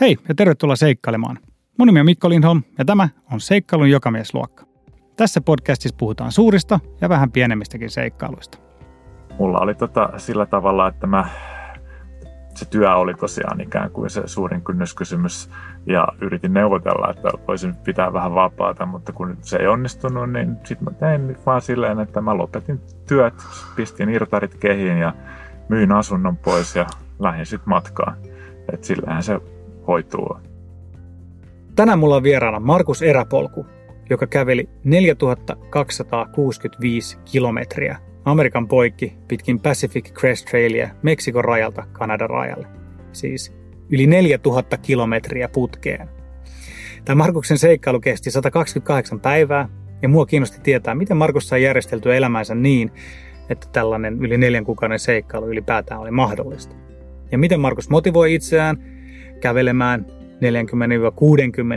Hei ja tervetuloa seikkailemaan. Mun nimi on Mikko Lindholm ja tämä on Seikkailun jokamiesluokka. Tässä podcastissa puhutaan suurista ja vähän pienemmistäkin seikkailuista. Mulla oli tota sillä tavalla, että mä, se työ oli tosiaan ikään kuin se suurin kynnyskysymys ja yritin neuvotella, että voisin pitää vähän vapaata, mutta kun se ei onnistunut, niin sitten mä tein vaan silleen, että mä lopetin työt, pistin irtarit kehiin ja myin asunnon pois ja lähdin sitten matkaan. Että sillähän se hoituu. Tänään mulla on vieraana Markus Eräpolku, joka käveli 4265 kilometriä Amerikan poikki pitkin Pacific Crest Trailia Meksikon rajalta Kanadan rajalle. Siis yli 4000 kilometriä putkeen. Tämä Markuksen seikkailu kesti 128 päivää ja mua kiinnosti tietää, miten Markus sai järjesteltyä elämänsä niin, että tällainen yli neljän kuukauden seikkailu ylipäätään oli mahdollista. Ja miten Markus motivoi itseään kävelemään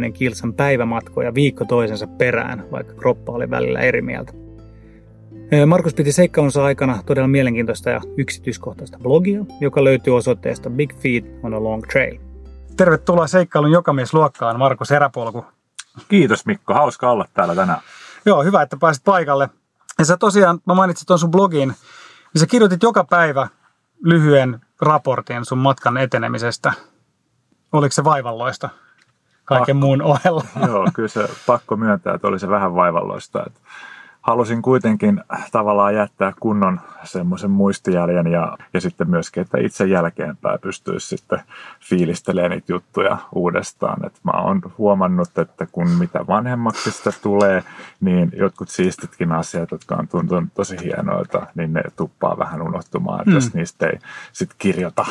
40-60 kilsan päivämatkoja viikko toisensa perään, vaikka kroppa oli välillä eri mieltä. Markus piti seikkailunsa aikana todella mielenkiintoista ja yksityiskohtaista blogia, joka löytyy osoitteesta Big Feet on a Long Trail. Tervetuloa seikkailun jokamiesluokkaan, Markus Eräpolku. Kiitos Mikko, hauska olla täällä tänään. Joo, hyvä, että pääsit paikalle. Ja sä tosiaan, mä mainitsin tuon sun blogin, niin sä kirjoitit joka päivä lyhyen raportin sun matkan etenemisestä. Oliko se vaivalloista kaiken pakko. muun ohella? Joo, kyllä se pakko myöntää, että oli se vähän vaivalloista. Että halusin kuitenkin tavallaan jättää kunnon semmoisen muistijäljen ja, ja sitten myöskin, että itse jälkeenpäin pystyisi sitten fiilistelemään niitä juttuja uudestaan. Et mä oon huomannut, että kun mitä vanhemmaksi sitä tulee, niin jotkut siistitkin asiat, jotka on tuntunut tosi hienoilta, niin ne tuppaa vähän unohtumaan, että mm. jos niistä ei sitten kirjoita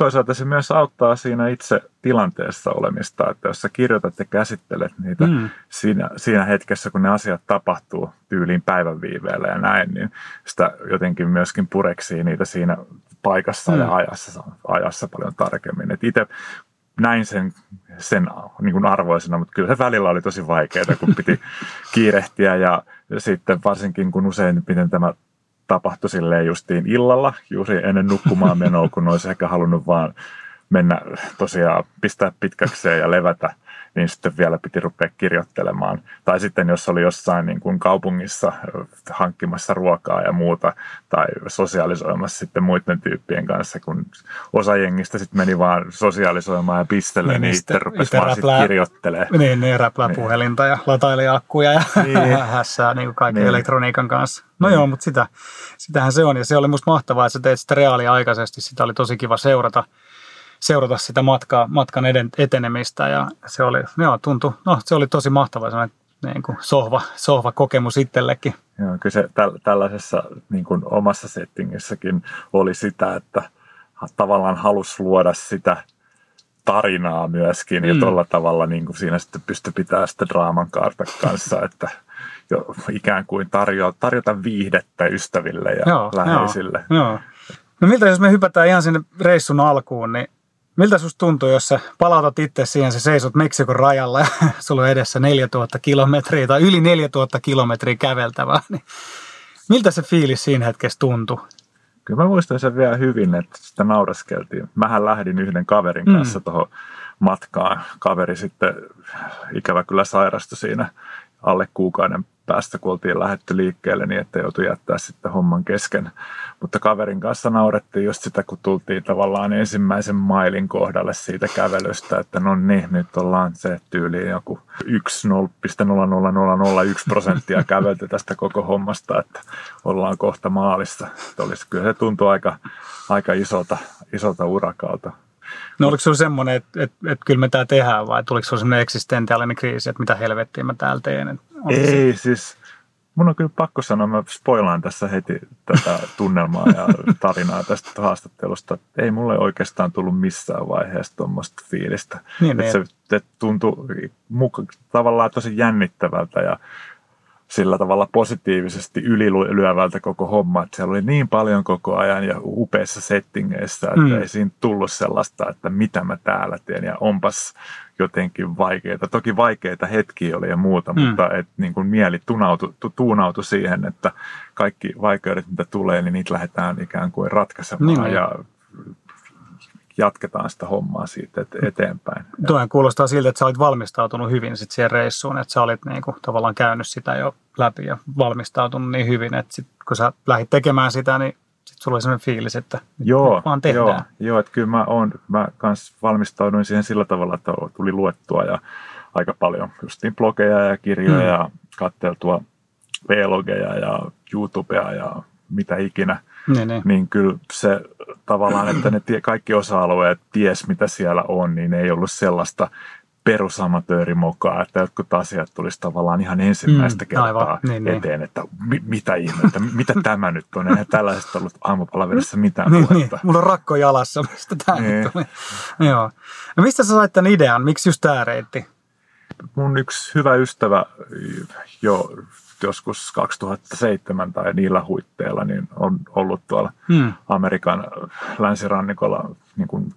toisaalta se myös auttaa siinä itse tilanteessa olemista, että jos sä kirjoitat ja käsittelet niitä mm. siinä, siinä hetkessä, kun ne asiat tapahtuu tyyliin päivän viiveellä ja näin, niin sitä jotenkin myöskin pureksii niitä siinä paikassa mm. ja ajassa, ajassa paljon tarkemmin. Et itse näin sen, sen niin kuin arvoisena, mutta kyllä se välillä oli tosi vaikeaa, kun piti kiirehtiä ja sitten varsinkin kun usein miten tämä tapahtui silleen justiin illalla, juuri ennen nukkumaan menoa, kun olisi ehkä halunnut vaan mennä tosiaan pistää pitkäkseen ja levätä, niin sitten vielä piti rupea kirjoittelemaan. Tai sitten jos oli jossain niin kuin kaupungissa hankkimassa ruokaa ja muuta, tai sosiaalisoimassa sitten muiden tyyppien kanssa, kun osa jengistä sitten meni vaan sosiaalisoimaan ja pistelle, niin, niin itse rupesi vaan sitten kirjoittelemaan. Niin, niin räplää niin. puhelinta ja lataili akkuja ja niin. hässää niin kuin kaiken niin. elektroniikan kanssa. No niin. joo, mutta sitä, sitähän se on ja se oli musta mahtavaa, että sä teit sitä reaaliaikaisesti, sitä oli tosi kiva seurata seurata sitä matkaa, matkan eden, etenemistä ja se oli, joo, tuntui, no se oli tosi mahtava sellainen niin kuin sohva, sohva kokemus itsellekin. Joo, kyllä se täl, tällaisessa niin kuin omassa settingissäkin oli sitä, että tavallaan halusi luoda sitä tarinaa myöskin mm. ja tuolla tavalla niin kuin siinä sitten pystyi pitämään sitä draaman kaarta kanssa, että jo ikään kuin tarjo, tarjota viihdettä ystäville ja joo, läheisille. Joo, joo. No miltä jos me hypätään ihan sinne reissun alkuun, niin Miltä susta tuntuu, jos sä palautat itse siihen, sä seisot Meksikon rajalla ja sulla on edessä 4000 kilometriä tai yli 4000 kilometriä käveltävää, niin miltä se fiilis siinä hetkessä tuntui? Kyllä mä muistan sen vielä hyvin, että sitä nauraskeltiin. Mähän lähdin yhden kaverin mm. kanssa mm. tuohon matkaan. Kaveri sitten ikävä kyllä sairastui siinä alle kuukauden päästä, kun oltiin lähetty liikkeelle, niin että joutui jättää sitten homman kesken. Mutta kaverin kanssa naurettiin just sitä, kun tultiin tavallaan ensimmäisen mailin kohdalle siitä kävelystä, että no niin, nyt ollaan se tyyliin joku 1,00001 prosenttia kävelty tästä koko hommasta, että ollaan kohta maalissa. Että olisi, kyllä se tuntui aika, aika isolta, isolta urakalta. No oliko sinulla semmoinen, että, että, että kyllä me tämä tehdään vai tuliko sinulla semmoinen eksistentiaalinen kriisi, että mitä helvettiä mä täällä teen? Ei, se... siis mun on kyllä pakko sanoa, mä spoilaan tässä heti tätä tunnelmaa ja tarinaa tästä haastattelusta. Ei mulle oikeastaan tullut missään vaiheessa tuommoista fiilistä. Niin, että niin. se että tuntui muka, tavallaan tosi jännittävältä ja sillä tavalla positiivisesti ylilyövältä koko homma, että siellä oli niin paljon koko ajan ja upeissa settingeissä, että mm. ei siinä tullut sellaista, että mitä mä täällä teen ja onpas jotenkin vaikeita. Toki vaikeita hetkiä oli ja muuta, mm. mutta et niin kuin mieli tunautui, tuunautui siihen, että kaikki vaikeudet, mitä tulee, niin niitä lähdetään ikään kuin ratkaisemaan niin. ja jatketaan sitä hommaa siitä eteenpäin. Tuohan kuulostaa siltä, että sä olit valmistautunut hyvin sit siihen reissuun, että sä olit niinku tavallaan käynyt sitä jo läpi ja valmistautunut niin hyvin, että sit, kun sä lähdit tekemään sitä, niin sit sulla oli sellainen fiilis, että joo, vaan tehdään. Joo, joo että kyllä mä, oon, mä kans valmistauduin siihen sillä tavalla, että tuli luettua ja aika paljon justiin blogeja ja kirjoja mm. ja katteltua vlogeja ja YouTubea ja mitä ikinä. Niin, niin. niin kyllä se tavallaan, että ne tie, kaikki osa-alueet ties mitä siellä on, niin ei ollut sellaista perusamatöörimokaa, että jotkut asiat tulisi tavallaan ihan ensimmäistä mm, kertaa aivan, niin, niin. eteen, niin. että mi, mitä ihmettä, mitä tämä nyt on, eihän tällaisesta ollut aamupalaverissa mitään niin, niin, mulla on rakko jalassa, mistä tämä niin. nyt tuli. Joo. No mistä sä sait tämän idean, miksi just tämä reitti? Mun yksi hyvä ystävä jo joskus 2007 tai niillä huitteilla niin on ollut tuolla hmm. Amerikan länsirannikolla niin kuin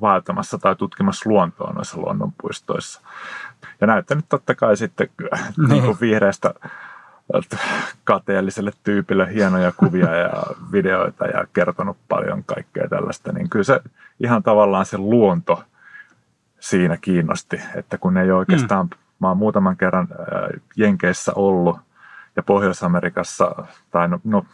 vaeltamassa tai tutkimassa luontoa noissa luonnonpuistoissa. Ja näyttänyt totta kai sitten niin. Niin kuin vihreästä kateelliselle tyypille hienoja kuvia ja videoita ja kertonut paljon kaikkea tällaista, niin kyllä se ihan tavallaan se luonto siinä kiinnosti, että kun ei oikeastaan, mm. mä oon muutaman kerran Jenkeissä ollut ja Pohjois-Amerikassa, tai no, no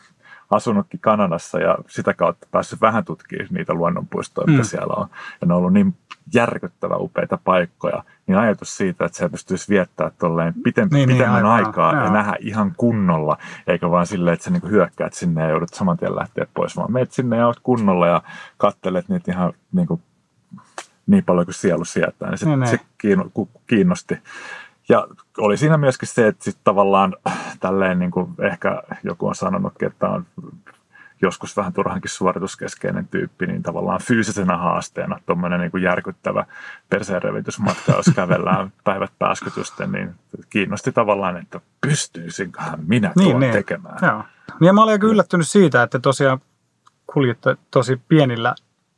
asunutkin Kanadassa ja sitä kautta päässyt vähän tutkimaan niitä luonnonpuistoja, mitä mm. siellä on. Ja ne on ollut niin järkyttävä upeita paikkoja, niin ajatus siitä, että se pystyisi viettää tolleen piten, niin, niin pitemmän niin, aikaa aivan, ja joo. nähdä ihan kunnolla, eikä vaan silleen, että sä niinku hyökkäät sinne ja joudut saman tien lähteä pois, vaan meet sinne ja oot kunnolla ja kattelet niitä ihan niinku, niin paljon kuin sielu sietää, niin se, niin, se kiinnosti. Ja oli siinä myöskin se, että sit tavallaan tälleen niin kuin ehkä joku on sanonutkin, että on joskus vähän turhankin suorituskeskeinen tyyppi, niin tavallaan fyysisenä haasteena tuommoinen niin järkyttävä perseenrevitysmatka, jos kävellään päivät pääskytysten, niin kiinnosti tavallaan, että pystyisinköhän minä niin, tuon niin, tekemään. Joo. Ja mä olin aika yllättynyt siitä, että tosiaan kuljitte tosi pienillä,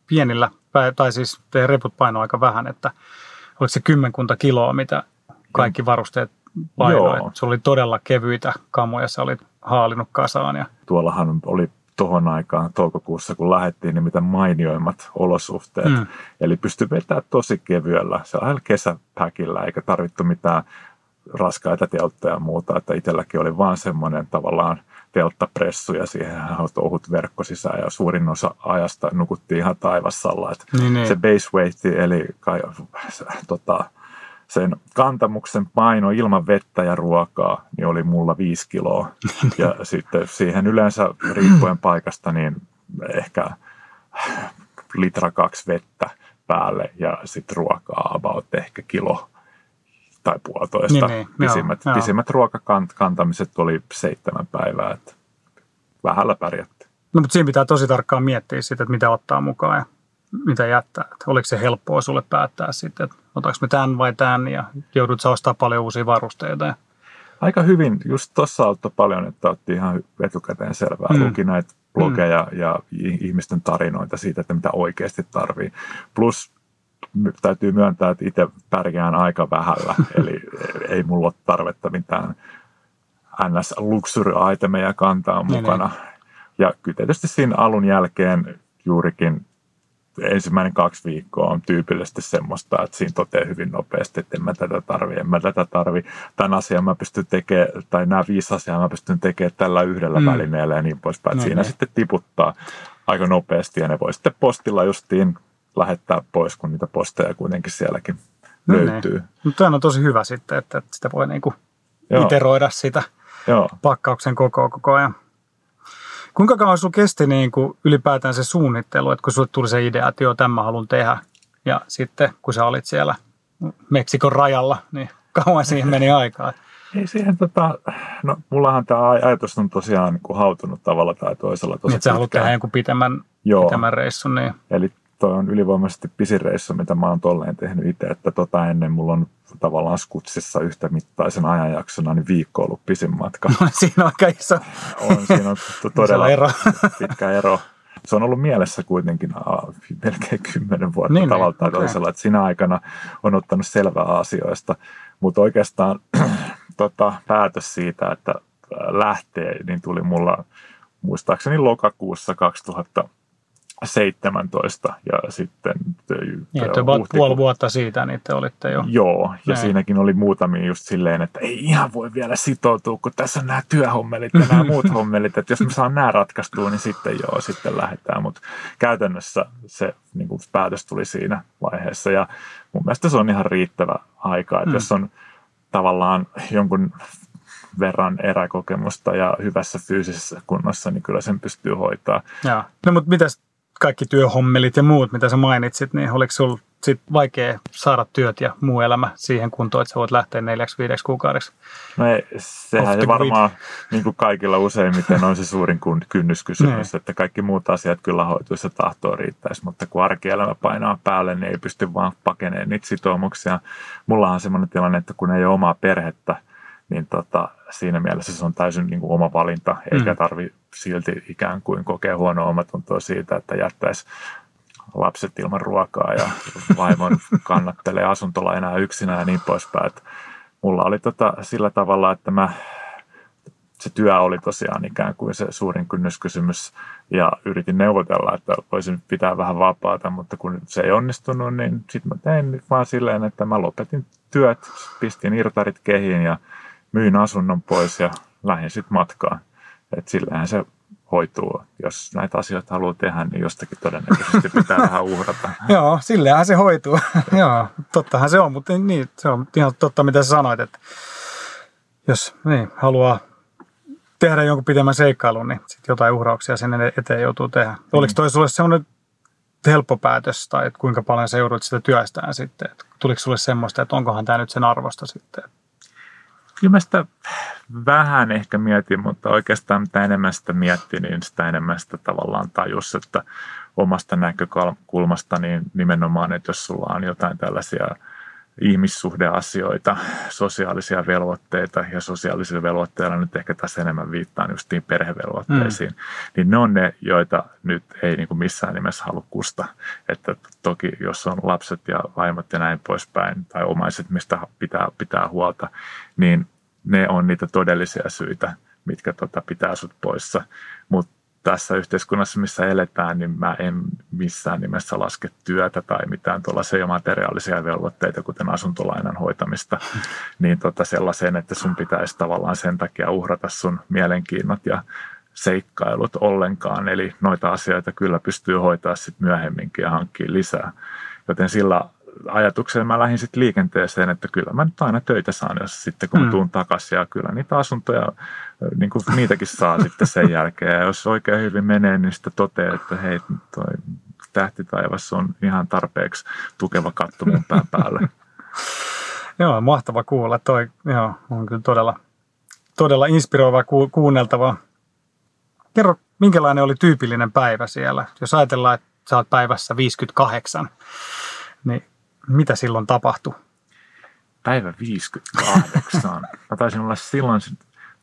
pienillä tai siis teidän reput paino aika vähän, että oliko se kymmenkunta kiloa, mitä kaikki varusteet painoi. Se oli todella kevyitä kamoja, sä olit haalinut kasaan. Ja... Tuollahan oli tuohon aikaan toukokuussa, kun lähdettiin, niin mitä mainioimmat olosuhteet. Mm. Eli pystyi vetämään tosi kevyellä, sellaisella kesäpäkillä, eikä tarvittu mitään raskaita telttoja ja muuta, että itselläkin oli vaan semmoinen tavallaan telttapressu ja siihen ohut verkko sisään ja suurin osa ajasta nukuttiin ihan taivassalla. Niin, niin. Se base weight, eli kai, tota, sen kantamuksen paino ilman vettä ja ruokaa niin oli mulla viisi kiloa. Ja sitten siihen yleensä riippuen paikasta niin ehkä litra kaksi vettä päälle ja sitten ruokaa about ehkä kilo tai puolitoista. Niin, niin, pisimmät, joo, pisimmät ruokakantamiset oli seitsemän päivää, että vähällä pärjättiin. No mutta siinä pitää tosi tarkkaan miettiä sitten, että mitä ottaa mukaan ja mitä jättää. Että oliko se helppoa sulle päättää sitten, että otaks me tämän vai tämän ja joudut sä ostaa paljon uusia varusteita. Aika hyvin, just tuossa auttoi paljon, että otti ihan etukäteen selvää. Mm. Luki näitä blogeja mm. ja ihmisten tarinoita siitä, että mitä oikeasti tarvii. Plus täytyy myöntää, että itse pärjään aika vähällä, eli ei mulla ole tarvetta mitään ns. luxury-itemeja kantaa mukana. Niin, niin. Ja kyllä tietysti siinä alun jälkeen juurikin ensimmäinen kaksi viikkoa on tyypillisesti semmoista, että siinä toteaa hyvin nopeasti, että en mä tätä tarvi, en mä tätä tarvi. Tämän asian mä pystyn tekemään, tai nämä viisi asiaa mä pystyn tekemään tällä yhdellä mm. välineellä ja niin poispäin. No, siinä niin. sitten tiputtaa aika nopeasti ja ne voi sitten postilla justiin lähettää pois, kun niitä posteja kuitenkin sielläkin no, löytyy. Niin. Mutta on tosi hyvä sitten, että sitä voi niinku iteroida sitä Joo. pakkauksen koko koko ajan. Kuinka kauan sinulla kesti niin kuin ylipäätään se suunnittelu, että kun sinulle tuli se idea, että joo, tämä haluan tehdä, ja sitten kun sä olit siellä Meksikon rajalla, niin kauan siihen meni aikaa? Ei siihen, tota, no mullahan tämä ajatus on tosiaan niin kuin hautunut tavalla tai toisella tosi niin, sä haluat tehdä jonkun pitemmän, Joo. pitemmän reissun. Niin. Eli toi on ylivoimaisesti pisin reissu, mitä mä oon tolleen tehnyt itse, että tota ennen mulla on tavallaan skutsissa yhtä mittaisen ajanjaksona niin viikko ollut pisin matka. No, siinä on aika iso. On, siinä on todella ero. pitkä ero. Se on ollut mielessä kuitenkin melkein kymmenen vuotta niin, niin tavalla tai okay. toisella, että siinä aikana on ottanut selvää asioista, mutta oikeastaan tota, päätös siitä, että lähtee, niin tuli mulla muistaakseni lokakuussa 2000 17 ja sitten... Niin, että puoli vuotta siitä niin te olitte jo. Joo, ja Näin. siinäkin oli muutamia just silleen, että ei ihan voi vielä sitoutua, kun tässä on nämä työhommelit ja nämä muut hommelit, että jos me saan nämä ratkaistua, niin sitten joo, sitten lähdetään, mutta käytännössä se niin kuin päätös tuli siinä vaiheessa ja mun mielestä se on ihan riittävä aika, että mm. jos on tavallaan jonkun verran eräkokemusta ja hyvässä fyysisessä kunnossa, niin kyllä sen pystyy hoitaa. Joo. No mutta mitäs kaikki työhommelit ja muut, mitä sä mainitsit, niin oliko sulla sit vaikea saada työt ja muu elämä siihen kuntoon, että sä voit lähteä neljäksi, viideksi kuukaudeksi? No ei, sehän se varmaan niin kuin kaikilla useimmiten on se suurin kynnyskysymys, niin. että kaikki muut asiat kyllä hoituisi ja tahtoa riittäisi, mutta kun arkielämä painaa päälle, niin ei pysty vaan pakeneen niitä sitoumuksia. Mulla on semmoinen tilanne, että kun ei ole omaa perhettä, niin tota, siinä mielessä se on täysin niin kuin oma valinta, eikä mm. tarvi silti ikään kuin kokea huonoa omatuntoa siitä, että jättäisi lapset ilman ruokaa ja vaimon kannattelee asuntola enää yksinään ja niin poispäin. Että mulla oli tota sillä tavalla, että mä, se työ oli tosiaan ikään kuin se suurin kynnyskysymys ja yritin neuvotella, että voisin pitää vähän vapaata, mutta kun se ei onnistunut, niin sitten mä tein vaan silleen, että mä lopetin työt, pistin irtarit kehiin ja myin asunnon pois ja lähdin sitten matkaan. Et sillähän se hoituu. Jos näitä asioita haluaa tehdä, niin jostakin todennäköisesti pitää vähän uhrata. Joo, sillähän se hoituu. Joo, tottahan se on, mutta niin, se on ihan totta, mitä sä sanoit, että jos niin, haluaa tehdä jonkun pitemmän seikkailun, niin sitten jotain uhrauksia sen eteen joutuu tehdä. Mm. Oliko toi sulle sellainen helppo päätös, tai että kuinka paljon sä joudut sitä työstään sitten? Että tuliko sulle semmoista, että onkohan tämä nyt sen arvosta sitten? Kyllä mä sitä vähän ehkä mietin, mutta oikeastaan mitä enemmän sitä mietti, niin sitä enemmän sitä tavallaan tajus, että omasta näkökulmasta niin nimenomaan, että jos sulla on jotain tällaisia ihmissuhdeasioita, sosiaalisia velvoitteita ja sosiaalisilla velvoitteilla nyt ehkä tässä enemmän viittaan justiin perhevelvoitteisiin, mm. niin ne on ne, joita nyt ei niin kuin missään nimessä halua kusta. Että toki jos on lapset ja vaimot ja näin poispäin tai omaiset, mistä pitää, pitää huolta, niin ne on niitä todellisia syitä, mitkä tota, pitää sut poissa. Mutta tässä yhteiskunnassa, missä eletään, niin mä en missään nimessä laske työtä tai mitään tuollaisia materiaalisia velvoitteita, kuten asuntolainan hoitamista, niin tota sellaiseen, että sun pitäisi tavallaan sen takia uhrata sun mielenkiinnot ja seikkailut ollenkaan. Eli noita asioita kyllä pystyy hoitaa sitten myöhemminkin ja hankkia lisää. Joten sillä ajatuksella mä lähdin sitten liikenteeseen, että kyllä mä nyt aina töitä saan, jos sitten kun mä mm. tuun takaisin ja kyllä niitä asuntoja, niin kuin niitäkin saa sitten sen jälkeen. Ja jos oikein hyvin menee, niin sitten toteaa, että hei, toi tähtitaivas on ihan tarpeeksi tukeva katto mun pään päälle. joo, mahtava kuulla. Toi joo, on kyllä todella, todella inspiroiva ku, kuunneltava. Kerro, minkälainen oli tyypillinen päivä siellä? Jos ajatellaan, että sä oot päivässä 58, niin mitä silloin tapahtui? Päivä 58. Mä taisin olla silloin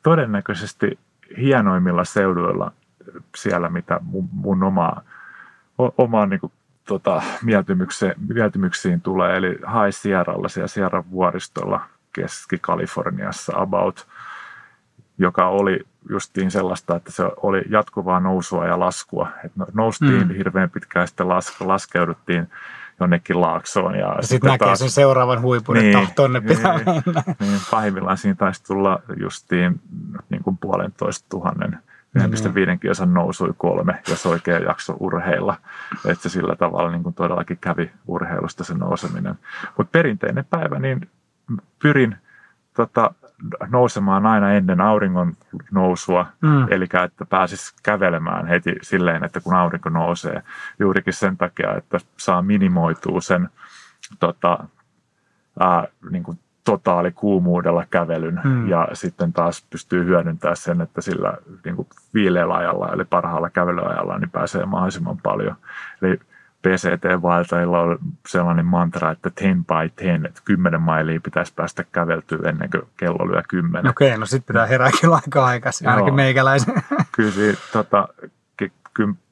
todennäköisesti hienoimmilla seuduilla siellä, mitä mun, mun omaa, omaan niin kuin, tota, mieltymyksiin, tulee. Eli High Sierralla siellä Sierra vuoristolla Keski-Kaliforniassa about, joka oli justiin sellaista, että se oli jatkuvaa nousua ja laskua. Et no, noustiin mm. hirveän pitkään, sitten las, laskeuduttiin jonnekin laaksoon. Ja, ja sitten näkee taas, sen seuraavan huipun, niin, että tonne pitää niin, mennä. Niin, pahimmillaan siinä taisi tulla justiin niin kuin puolentoista tuhannen 1,5 kilsan nousui kolme, jos oikein jakso urheilla. Että se sillä tavalla niin kuin todellakin kävi urheilusta se nouseminen. Mutta perinteinen päivä, niin pyrin tota, nousemaan aina ennen auringon nousua, mm. eli että pääsisi kävelemään heti silleen, että kun aurinko nousee, juurikin sen takia, että saa minimoitua sen tota, ää, niin kuin totaalikuumuudella kävelyn mm. ja sitten taas pystyy hyödyntämään sen, että sillä niin kuin viileällä ajalla eli parhaalla kävelyajalla niin pääsee mahdollisimman paljon. Eli PCT-vaeltajilla on sellainen mantra, että 10 by 10, että 10 mailia pitäisi päästä käveltyä ennen kuin kello lyö 10. Okei, no sitten pitää herää kyllä aika aikaisin, ainakin meikäläisen. Kyllä siitä, tota,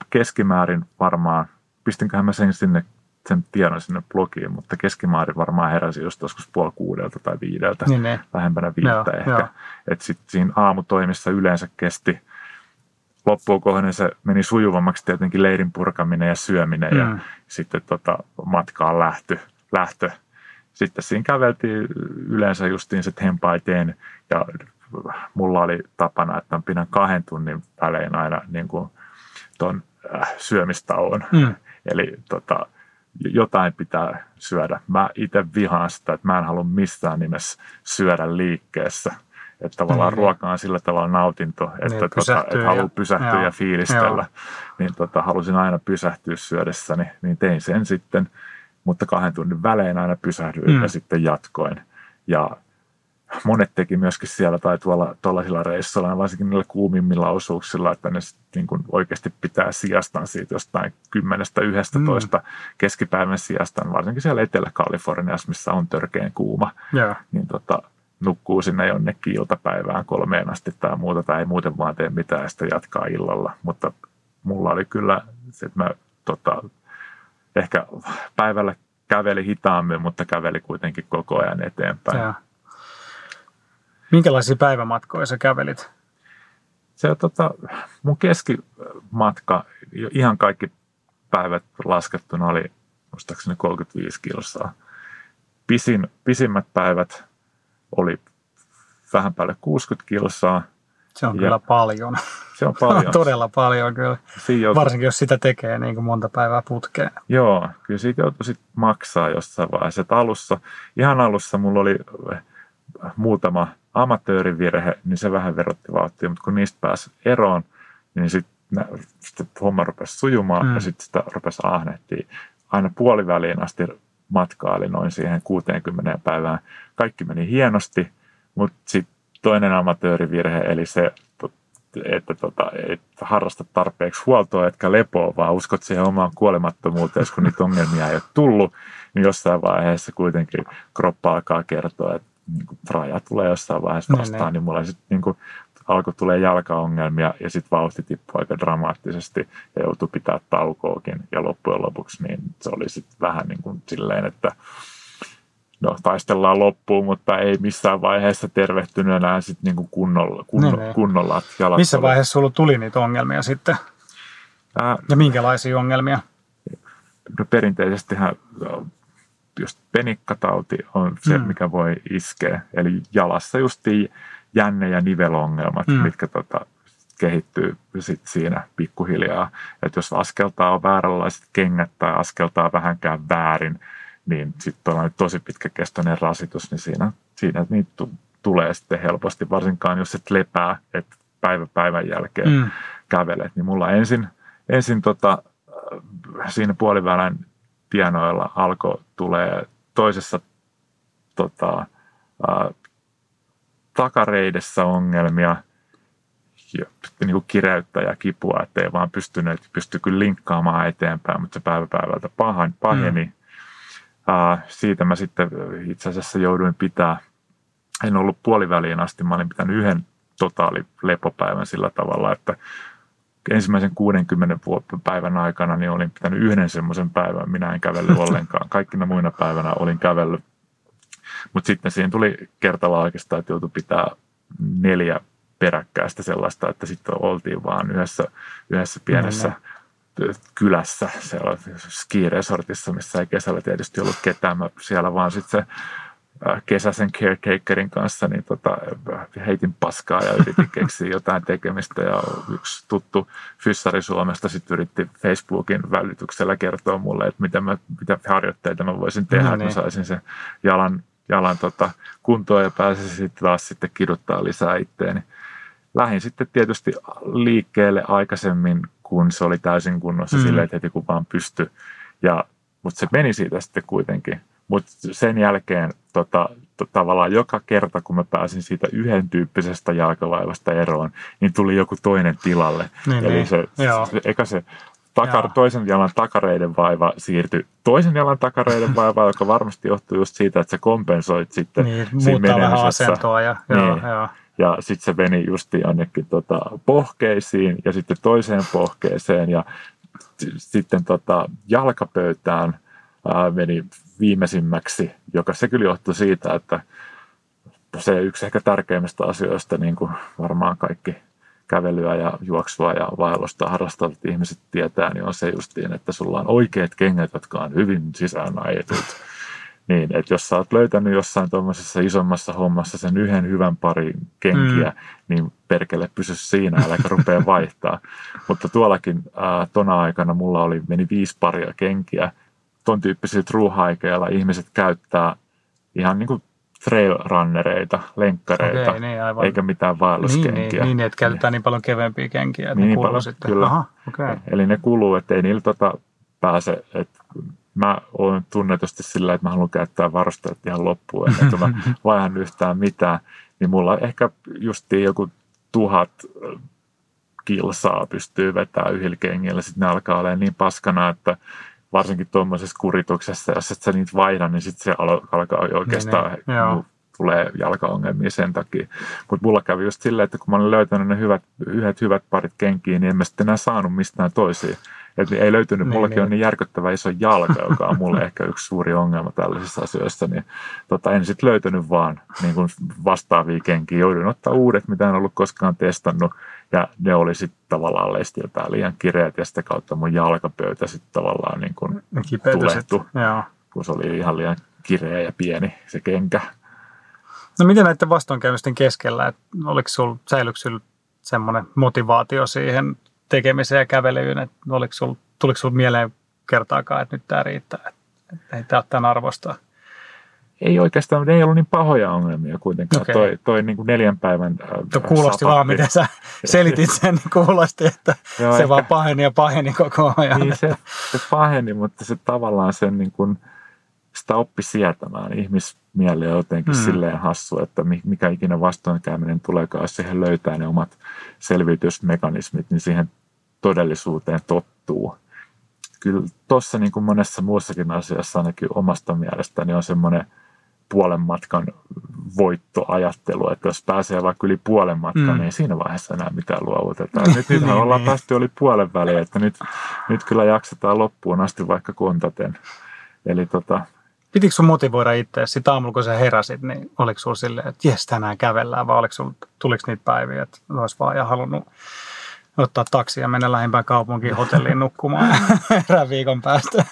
keskimäärin varmaan, pistinköhän mä sen sinne sen tiedon sinne blogiin, mutta keskimäärin varmaan heräsi just joskus puoli kuudelta tai viideltä, niin, niin. lähempänä viittä joo, ehkä. Että sitten siinä aamutoimissa yleensä kesti loppuun kohden se meni sujuvammaksi tietenkin leirin purkaminen ja syöminen mm. ja sitten tota, matkaan lähtö, lähtö. Sitten siinä käveltiin yleensä justiin se tempaiteen ja mulla oli tapana, että mä pidän kahden tunnin välein aina niin kuin ton äh, syömistauon. Mm. Eli tota, jotain pitää syödä. Mä itse vihaan sitä, että mä en halua missään nimessä syödä liikkeessä. Että tavallaan mm. ruoka on sillä tavalla nautinto, että, niin, tota, että haluaa pysähtyä ja, ja fiilistellä. Joo. Niin tota, halusin aina pysähtyä syödessäni, niin tein sen sitten. Mutta kahden tunnin välein aina pysähdyin mm. ja sitten jatkoin. Ja monet teki myöskin siellä tai tuolla tuollaisilla reissuilla, varsinkin niillä kuumimmilla osuuksilla, että ne niin kuin oikeasti pitää sijastaan siitä jostain 10-11 mm. keskipäivän sijastaan, varsinkin siellä Etelä-Kaliforniassa, missä on törkeän kuuma, yeah. niin tota, nukkuu sinne jonnekin iltapäivään kolmeen asti tai muuta, tai ei muuten vaan tee mitään ja sitten jatkaa illalla. Mutta mulla oli kyllä se, että mä tota, ehkä päivällä käveli hitaammin, mutta käveli kuitenkin koko ajan eteenpäin. Yeah. Minkälaisia päivämatkoja sä kävelit? Se tota, mun keskimatka, ihan kaikki päivät laskettuna oli muistaakseni 35 kilsaa. Pisin, pisimmät päivät oli vähän päälle 60 kilsaa. Se on ja kyllä paljon. Se on paljon. Todella paljon kyllä. Joutui... Varsinkin jos sitä tekee niin kuin monta päivää putkeen. Joo, kyllä siitä joutui sitten maksaa jossain vaiheessa. Että alussa, ihan alussa mulla oli muutama amatöörivirhe, niin se vähän verotti vauhtia, mutta kun niistä pääsi eroon, niin sitten sit homma rupesi sujumaan mm. ja sitten sitä rupesi ahnehtia. Aina puoliväliin asti matkaa oli noin siihen 60 päivään. Kaikki meni hienosti, mutta sitten toinen amatöörivirhe, eli se, että tota, et harrasta tarpeeksi huoltoa, etkä lepoa, vaan uskot siihen omaan kuolemattomuuteen, kun niitä ongelmia ei ole tullut, niin jossain vaiheessa kuitenkin kroppa alkaa kertoa, että niin kuin raja tulee jossain vaiheessa vastaan, niin, niin mulla sitten niin kuin, alkoi tulee jalkaongelmia ja sitten vauhti tippui aika dramaattisesti ja joutui pitää taukoakin. Ja loppujen lopuksi niin se oli sitten vähän niin kuin silleen, että no, taistellaan loppuun, mutta ei missään vaiheessa tervehtynyt enää sit niin kuin kunnolla, kunno, niin, kunnolla jalat Missä oli. vaiheessa sulla tuli niitä ongelmia sitten? Ää, ja minkälaisia ongelmia? No perinteisestihän just penikkatauti on se, mm. mikä voi iskeä. Eli jalassa just jänne- ja nivelongelmat, mm. mitkä tota, kehittyy sit siinä pikkuhiljaa. Että jos askeltaa on vääränlaiset kengät tai askeltaa vähänkään väärin, niin sitten on tosi pitkäkestoinen rasitus, niin siinä, siinä niitä tulee sitten helposti, varsinkaan jos et lepää, että päivä päivän jälkeen mm. kävelet. Niin mulla ensin, ensin tota, siinä puolivälän tienoilla alkoi tulee toisessa tota, ää, takareidessä ongelmia niin kuin kireyttä ja kipua, ettei vaan pystynyt, pysty kyllä linkkaamaan eteenpäin, mutta se päivä päivältä pahan, paheni. Mm. Ää, siitä mä sitten itse asiassa jouduin pitää, en ollut puoliväliin asti, mä olin pitänyt yhden totaali lepopäivän sillä tavalla, että ensimmäisen 60 päivän aikana niin olin pitänyt yhden semmoisen päivän, minä en kävellyt ollenkaan. Kaikkina muina päivänä olin kävellyt. Mutta sitten siihen tuli kertalla oikeastaan, että joutui pitää neljä peräkkäistä sellaista, että sitten oltiin vaan yhdessä, yhdessä pienessä no, no. kylässä, siellä ski-resortissa, missä ei kesällä tietysti ollut ketään. Mä siellä vaan sitten se Äh, kesäisen caretakerin kanssa, niin tota, heitin paskaa ja yritin keksiä jotain tekemistä. Ja yksi tuttu fyssari Suomesta sitten yritti Facebookin välityksellä kertoa mulle, että mitä, mä, mitä harjoitteita mä voisin tehdä, no niin. että mä saisin sen jalan, jalan tota, kuntoon ja pääsisin sitten taas sitten kiduttaa lisää itteeni. Lähin sitten tietysti liikkeelle aikaisemmin, kun se oli täysin kunnossa mm. silleen, että heti kun vaan pystyi. Ja, mutta se meni siitä sitten kuitenkin mutta sen jälkeen tota, to, tavallaan joka kerta, kun mä pääsin siitä yhden tyyppisestä jalkavaivasta eroon, niin tuli joku toinen tilalle. Niin, Eli niin. se, se, eikä se takar, toisen jalan takareiden vaiva siirtyi toisen jalan takareiden vaivaan, joka varmasti johtuu just siitä, että sä kompensoit sitten niin, siinä vähän asentoa ja, niin. joo, joo. Ja sitten se meni just jonnekin tota, pohkeisiin ja sitten toiseen pohkeeseen ja sitten tota, jalkapöytään ää, meni viimeisimmäksi, joka se kyllä johtui siitä, että se yksi ehkä tärkeimmistä asioista, niin kuin varmaan kaikki kävelyä ja juoksua ja vaellusta harrastavat ihmiset tietää, niin on se justiin, että sulla on oikeat kengät, jotka on hyvin sisään ajetut. Niin, että jos sä oot löytänyt jossain tuommoisessa isommassa hommassa sen yhden hyvän parin kenkiä, mm. niin perkele pysy siinä, äläkä rupea vaihtaa. Mutta tuollakin ää, tona aikana mulla oli, meni viisi paria kenkiä. Ton tyyppisillä truuhaikeilla ihmiset käyttää ihan niin kuin trailrunnereita, lenkkareita, Okei, niin, aivan. eikä mitään Niin, vaelluskenkiä. niin, niin, että käytetään niin paljon keveämpiä kenkiä, että Niin ne paljon, sitten. kyllä. Aha, okei. Eli ne kuluu, että ei niillä tota pääse, että mä oon tunnetusti sillä, että mä haluan käyttää varusteet ihan loppuun, ennen kuin mä vaihan yhtään mitään, niin mulla ehkä justiin joku tuhat kilsaa pystyy vetämään yhdellä kengillä, sitten ne alkaa olemaan niin paskana, että varsinkin tuommoisessa kurituksessa, jos et sä niitä vaihda, niin sitten se alkaa oikeastaan, niin, joo. niin, tulee jalkaongelmia sen takia. Mutta mulla kävi just silleen, että kun mä olin löytänyt ne hyvät, yhdet hyvät parit kenkiä, niin en mä sitten enää saanut mistään toisia. Et ei löytynyt, Niin, mullakin niin. on niin järkyttävä iso jalka, joka on mulle ehkä yksi suuri ongelma tällaisissa asioissa, niin tota, en sitten löytänyt vaan niin kuin vastaavia kenkiä. Jouduin ottaa uudet, mitä en ollut koskaan testannut, ja ne oli sitten tavallaan lestiltään liian kireät, ja sitä kautta mun jalkapöytä sitten tavallaan niin kuin Kipeytys, tulehtu, Joo. kun se oli ihan liian kireä ja pieni se kenkä. No miten näiden vastoinkäymisten keskellä, että oliko sul, säilyykö sulla semmoinen motivaatio siihen tekemiseen ja kävelyyn, että oliko sul, tuliko sinulle mieleen kertaakaan, että nyt tämä riittää, että ei tämä ole tämän arvosta? Ei oikeastaan, ne ei ollut niin pahoja ongelmia kuitenkaan. Okei. Toi, toi niin kuin neljän päivän äh, kuulosti sapatti. vaan, miten sä selitit sen, niin kuulosti, että Joo, se ehkä- vaan paheni ja paheni koko ajan. Niin se, se paheni, mutta se tavallaan sen niin kuin, sitä oppi sietämään. Ihmismieli on jotenkin Mm. silleen hassu, että mi- mikä ikinä vastoinkäyminen tuleekaan, jos siihen löytää ne omat selviytysmekanismit, niin siihen todellisuuteen tottuu. Kyllä tuossa niin kuin monessa muussakin asiassa ainakin omasta mielestäni on semmoinen puolen matkan voittoajattelu, että jos pääsee vaikka yli puolen matkan, Mm. niin ei siinä vaiheessa enää mitään luovutetaan. Nyt, nythän Niin, ollaan niin. päästy yli puolen väliin, että nyt, nyt kyllä jaksetaan loppuun asti vaikka kontaten. Eli tota, Pitikö sun motivoida itse sitä aamulla, kun sä heräsit, niin oliko sulla silleen, että jes, tänään kävellään, vai oliko sulla, tuliko niitä päiviä, että olisi vaan ja halunnut ottaa taksi ja mennä lähimpään kaupunkiin hotelliin nukkumaan erään viikon päästä?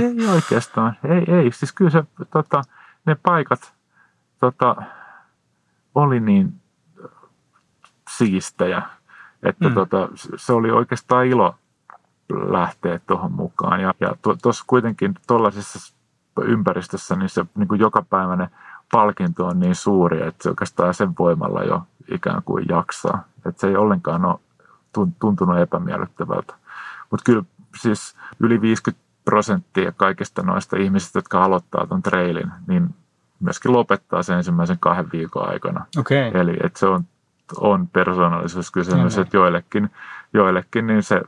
ei oikeastaan, ei, ei. Siis kyllä se, tota, ne paikat tota, oli niin siistejä, että Mm. tota, se oli oikeastaan ilo lähteä tuohon mukaan. Ja, ja tuossa kuitenkin tuollaisessa ympäristössä niin se niin kuin jokapäiväinen palkinto on niin suuri, että se oikeastaan sen voimalla jo ikään kuin jaksaa. Että se ei ollenkaan ole tuntunut epämiellyttävältä. Mutta kyllä siis yli 50 prosenttia kaikista noista ihmisistä, jotka aloittaa tuon trailin, niin myöskin lopettaa sen ensimmäisen kahden viikon aikana. Okay. Eli että se on, on persoonallisuuskysymys, että joillekin, joillekin niin se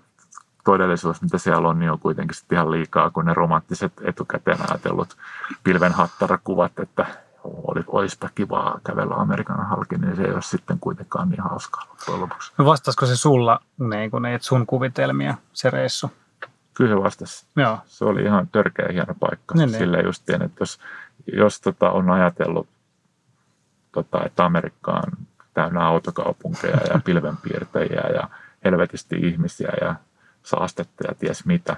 todellisuus, mitä siellä on, niin on kuitenkin sitten ihan liikaa, kun ne romanttiset etukäteen ajatellut pilvenhattarakuvat, että olisipa kivaa kävellä Amerikan halki, niin se ei ole sitten kuitenkaan niin hauskaa loppujen lopuksi. No vastaisiko se sulla niin kuin niitä sun kuvitelmia, se reissu? Kyllä se vastasi. Joo. Se oli ihan törkeä hieno paikka. Niin, Niin, niin. Justiin, että jos, jos tota, on ajatellut, tota, että Amerikka on täynnä autokaupunkeja ja pilvenpiirtäjiä ja helvetisti ihmisiä ja saastetta ja ties mitä,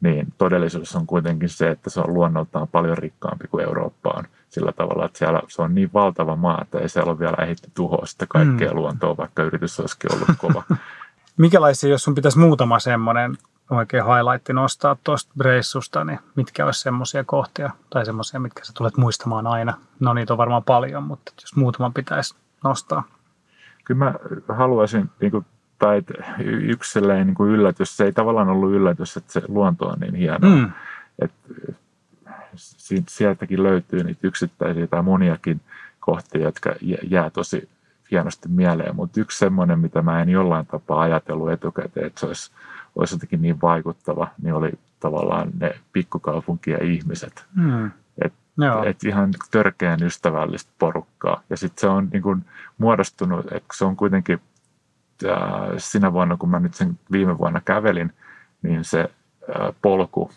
niin todellisuus on kuitenkin se, että se on luonnoltaan paljon rikkaampi kuin Eurooppa on. Sillä tavalla, että siellä se on niin valtava maa, että ei siellä ole vielä ehditty tuhoa sitä kaikkea Mm. luontoa, vaikka yritys olisikin ollut kova. Mikälaisia, jos sun pitäisi muutama semmoinen oikein highlight nostaa tuosta reissusta, niin mitkä olisi semmoisia kohtia tai semmoisia, mitkä sä tulet muistamaan aina? No niitä on varmaan paljon, mutta jos muutaman pitäisi nostaa. kyllä mä haluaisin, niin kuin, tai yksi sellainen niin kuin yllätys, se ei tavallaan ollut yllätys, että se luonto on niin hienoa. Mm. että si- sieltäkin löytyy niitä yksittäisiä tai moniakin kohtia, jotka jä- jää tosi hienosti mieleen, mutta yksi semmoinen, mitä mä en jollain tapaa ajatellut etukäteen, että se olisi, olisi jotenkin niin vaikuttava, niin oli tavallaan ne pikkukaupunkien ihmiset. Mm. Et- Joo. Et ihan törkeän ystävällistä porukkaa. Ja sitten se on niin kuin muodostunut, että se on kuitenkin sinä vuonna, kun mä nyt sen viime vuonna kävelin, niin se ää, polku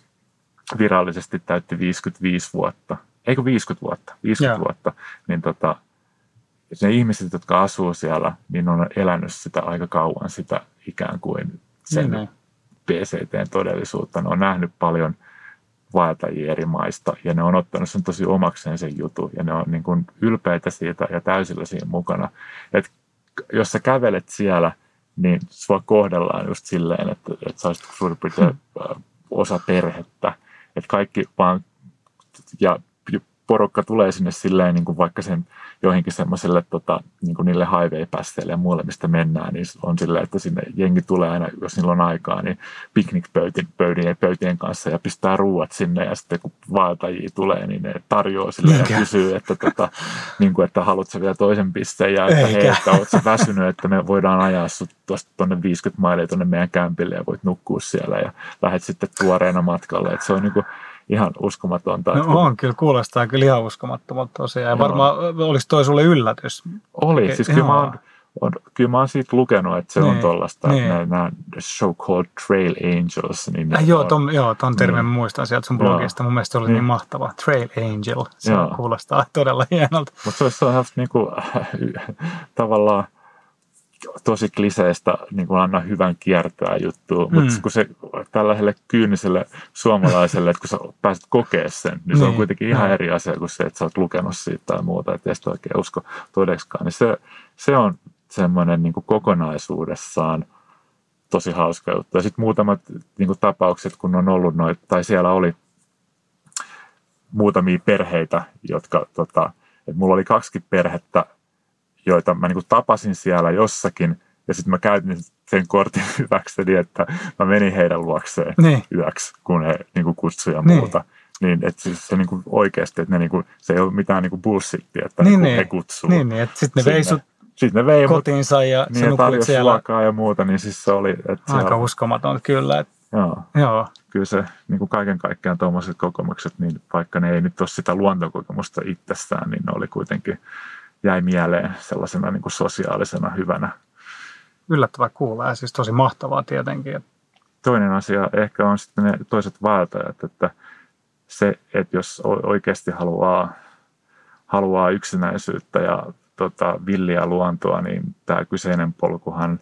virallisesti täytti 55 vuotta. Eikö 50 vuotta? 50 Joo. vuotta. Niin tota, ne ihmiset, jotka asuu siellä, niin on elänyt sitä aika kauan sitä ikään kuin sen Niin, niin. PCT-todellisuutta. Ne on nähnyt paljon vaeltajia eri maista ja ne on ottanut sen tosi omakseen sen jutun ja ne on niin kuin ylpeitä siitä ja täysillä siinä mukana. Et jos sä kävelet siellä, niin sua kohdellaan just silleen, että, että sä olisit suurin piirtein osa perhettä. Että kaikki vaan, ja porukka tulee sinne silleen niin kuin vaikka sen joihinkin semmoiselle tota, niin kuin niille highway ja muulle, mistä mennään, niin on silleen, että sinne jengi tulee aina, jos niillä on aikaa, niin piknikpöydien ja pöytien kanssa ja pistää ruuat sinne ja sitten kun vaeltajia tulee, niin ne tarjoaa sille ja kysyy, että, tota, niin kuin, että haluatko vielä toisen pisteen ja että hei, että ootko väsynyt, että me voidaan ajaa sut tuosta tuonne 50 mailia tuonne meidän kämpille ja voit nukkua siellä ja lähdet sitten tuoreena matkalle, että se on niin kuin, ihan uskomatonta. No on, kyllä kuulostaa kyllä ihan uskomattomalta tosiaan. Ja varmaan olisi toi sulle yllätys. Oli, Ke- siis kyllä mä, oon, on, kyllä mä oon siitä lukenut, että se niin, on tuollaista, niin. nämä, nämä show called Trail Angels. Niin äh, joo, ton, joo, ton termin niin. muistan sieltä sun blogista. Mun mielestä se oli niin, niin mahtava. Trail Angel, se joo. kuulostaa todella hienolta. Mutta se olisi sellaista niin kuin, tavallaan tosi kliseistä niin kuin anna hyvän kiertää juttua, mm. mutta kun se tällaiselle kyyniselle suomalaiselle, että kun sä pääset kokea sen, niin, niin se on niin, kuitenkin ihan no. eri asia kuin se, että sä oot lukenut siitä tai muuta, että sitä oikein usko todeksikaan. Niin se, se on semmoinen niin kokonaisuudessaan tosi hauska juttu. Ja sitten muutamat niin kuin tapaukset, kun on ollut noin, tai siellä oli muutamia perheitä, jotka, tota, että mulla oli kaksi perhettä, joita mä niin tapasin siellä jossakin, ja sitten mä käytin sen kortin hyväkseni, että mä menin heidän luokseen niin. yöksi, kun he niin kutsuja ja niin. muuta. Niin, että siis se niin kuin oikeasti, että ne niin kuin, se ei ole mitään niin bullshittia, että niin, niin, he kutsuu. Niin, niin että sitten ne vei sut sitten ne vei kotiinsa ja niin, se nukuit siellä. ja muuta, niin siis se oli... Että Aika siellä... uskomaton kyllä. Että... Joo. Joo. Kyllä se niin kuin kaiken kaikkiaan tuommoiset kokemukset, niin vaikka ne ei nyt ole sitä luontokokemusta itsestään, niin ne oli kuitenkin jäi mieleen sellaisena niin kuin sosiaalisena hyvänä. Yllättävää kuulla ja siis tosi mahtavaa tietenkin. Toinen asia ehkä on sitten ne toiset vaeltajat, että se, että jos oikeasti haluaa, haluaa yksinäisyyttä ja tota, villiä luontoa, niin tämä kyseinen polkuhan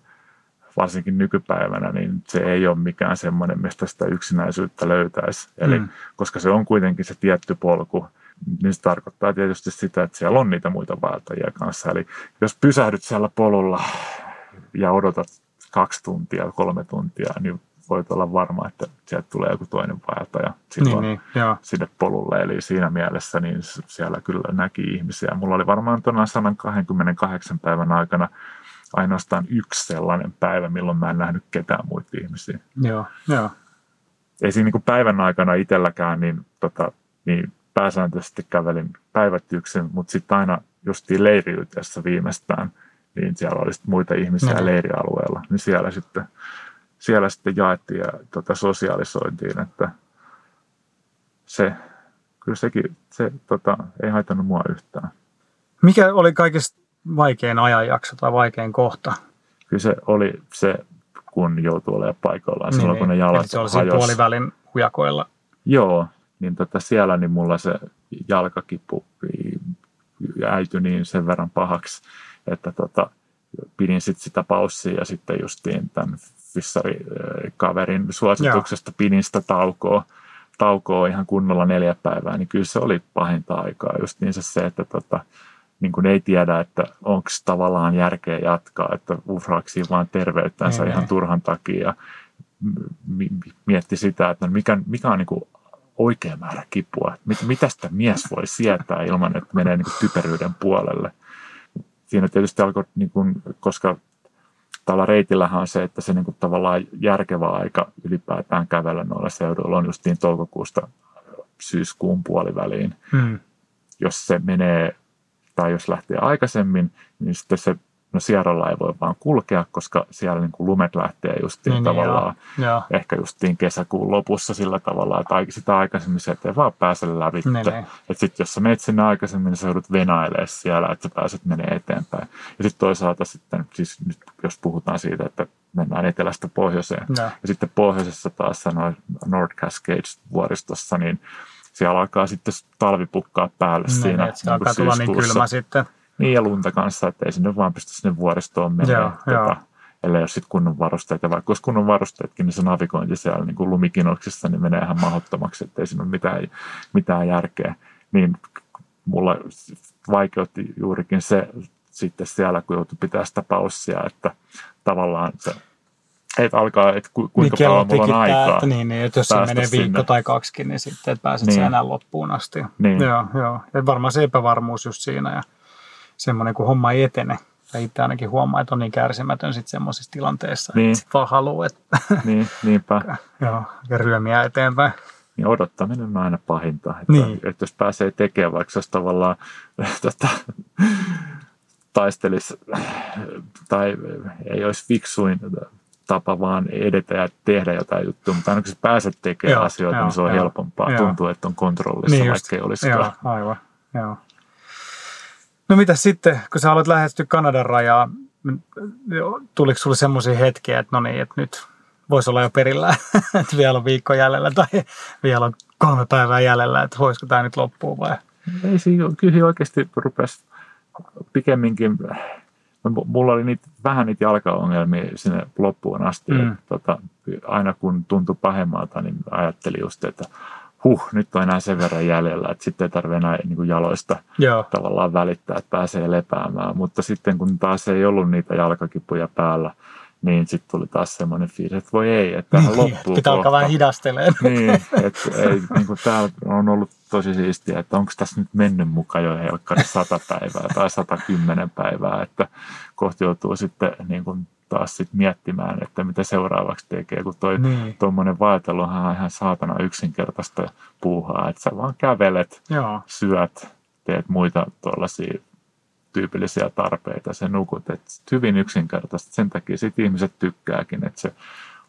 varsinkin nykypäivänä, niin se ei ole mikään semmoinen, mistä sitä yksinäisyyttä löytäisi. Eli mm. koska se on kuitenkin se tietty polku, niin se tarkoittaa tietysti sitä, että siellä on niitä muita vaeltajia kanssa. Eli jos pysähdyt siellä polulla ja odotat kaksi tuntia, kolme tuntia, niin voit olla varma, että sieltä tulee joku toinen vaeltaja silloin niin, niin, sinne polulle. Eli siinä mielessä niin siellä kyllä näki ihmisiä. Mulla oli varmaan tuona 128 päivän aikana ainoastaan yksi sellainen päivä, milloin mä en nähnyt ketään muita ihmisiä. Joo, joo. Ei siinä niin päivän aikana itselläkään, niin, tota, niin pääsääntöisesti kävelin päivät yksin, mutta sitten aina justiin leiriyteessä viimeistään, niin siellä oli muita ihmisiä no. leirialueella, niin siellä sitten, siellä sitten jaettiin ja tota, sosiaalisointiin, että se, kyllä sekin, se tota, ei haitannut mua yhtään. Mikä oli kaikista vaikein ajanjakso tai vaikein kohta? Kyllä se oli se, kun joutuu olemaan paikallaan niin, silloin, kun ne niin. jalat Eli se oli puolivälin hujakoilla. Joo, niin tota siellä niin mulla se jalkakipu äity niin sen verran pahaksi, että tota, pidin sit sitä paussia ja sitten justiin tämän fissarikaverin suosituksesta Joo. pidin sitä taukoa, taukoa ihan kunnolla neljä päivää, niin kyllä se oli pahinta aikaa. Just niin se, se että tota, niin kuin ei tiedä, että onko tavallaan järkeä jatkaa, että uhraaksi vaan terveyttänsä niin, ihan niin. turhan takia. Mietti sitä, että mikä, mikä on niin kuin oikea määrä kipua. Mit, mitä sitä mies voi sietää ilman, että menee niin kuin typeryyden puolelle. Siinä tietysti alkoi, niin kuin, koska tällä reitillähän on se, että se niin kuin tavallaan järkevä aika ylipäätään kävellä noilla seuduilla on justiin toukokuusta syyskuun puoliväliin. Hmm. Jos se menee, tai jos lähtee aikaisemmin, niin sitten se No Sierralla ei voi vaan kulkea, koska siellä niin kuin lumet lähtee justiin niin, tavallaan joo, joo. ehkä justiin kesäkuun lopussa sillä tavalla, että sitä aikaisemmin se ei vaan pääse läpi. Niin, niin. Että sitten jos sä menet sinne aikaisemmin, niin sä joudut venailemaan siellä, että sä pääset menee eteenpäin. Ja sitten toisaalta sitten, siis nyt jos puhutaan siitä, että mennään etelästä pohjoiseen. Ja, ja sitten pohjoisessa taas sanoi North Cascades vuoristossa, niin siellä alkaa sitten talvi pukkaa päälle niin, siinä. Että se niin alkaa tulla niin kylmä sitten Niin ja lunta kanssa, että ei sinne vaan pysty sinne vuoristoon menemään. Joo, tota, joo. ellei ole sitten kunnon varusteet. Ja vaikka olisi kunnon varusteetkin, niin se navigointi siellä niin kuin lumikinoksissa niin menee ihan mahdottomaksi, että ei siinä ole mitään, mitään järkeä. Niin mulla vaikeutti juurikin se sitten siellä, kun joutui pitää sitä paussia, että tavallaan se että alkaa, että ku, kuinka niin, paljon mulla on aikaa. Että niin, niin, että jos se menee viikko sinne. tai kaksikin, niin sitten et pääset Niin. enää loppuun asti. Niin. Joo, joo. Ja varmaan se epävarmuus just siinä ja semmoinen, kun homma ei etene. Ja itse ainakin huomaa, että on niin kärsimätön sitten semmoisissa tilanteissa, Niin. että sit vaan haluaa, että Niin, niinpä. joo, ja ryömiä eteenpäin. Niin odottaminen on aina pahinta. Että, Niin. että jos pääsee tekemään, vaikka se olisi tavallaan tota, taistelisi tai ei olisi fiksuin tapa vaan edetä ja tehdä jotain juttua, mutta aina kun sä pääset tekemään Joo, asioita, joo, niin se on joo, helpompaa. joo. Tuntuu, että on kontrollissa, Niin niin just. vaikka ei olisikaan. Joo, aivan. Joo. No mitä sitten, kun sä aloit lähestyä Kanadan rajaa, tuliko sulle semmoisia hetkiä, että no niin, että nyt voisi olla jo perillä, että vielä on viikko jäljellä tai vielä on kolme päivää jäljellä, että voisiko tämä nyt loppua vai? Ei siinä, kyllä oikeasti rupesi pikemminkin, no, mu- mulla oli niitä, vähän niitä jalkaongelmia sinne loppuun asti. Mm. Että, tota, aina kun tuntui pahemmalta, niin ajattelin just, että huh, nyt on enää sen verran jäljellä, että sitten ei tarvitse enää niin kuin jaloista Joo, tavallaan välittää, että pääsee lepäämään. Mutta sitten kun taas ei ollut niitä jalkakipuja päällä, niin sitten tuli taas semmoinen fiilis, että voi ei, että tähän loppuu pitää alkaa kohta. vähän hidastelemaan. Niin, että ei, niin kuin täällä on ollut tosi siistiä, että onko tässä nyt mennyt mukaan jo helkkari 100 päivää tai 110 päivää, että kohti joutuu sitten niin kuin taas sit miettimään, että mitä seuraavaksi tekee, kun toi Niin. tuommoinen vaeltelu on ihan saatana yksinkertaista puuhaa, että sä vaan kävelet, Joo, syöt, teet muita tuollaisia tyypillisiä tarpeita, se nukut, että hyvin yksinkertaista, sen takia sit ihmiset tykkääkin, että se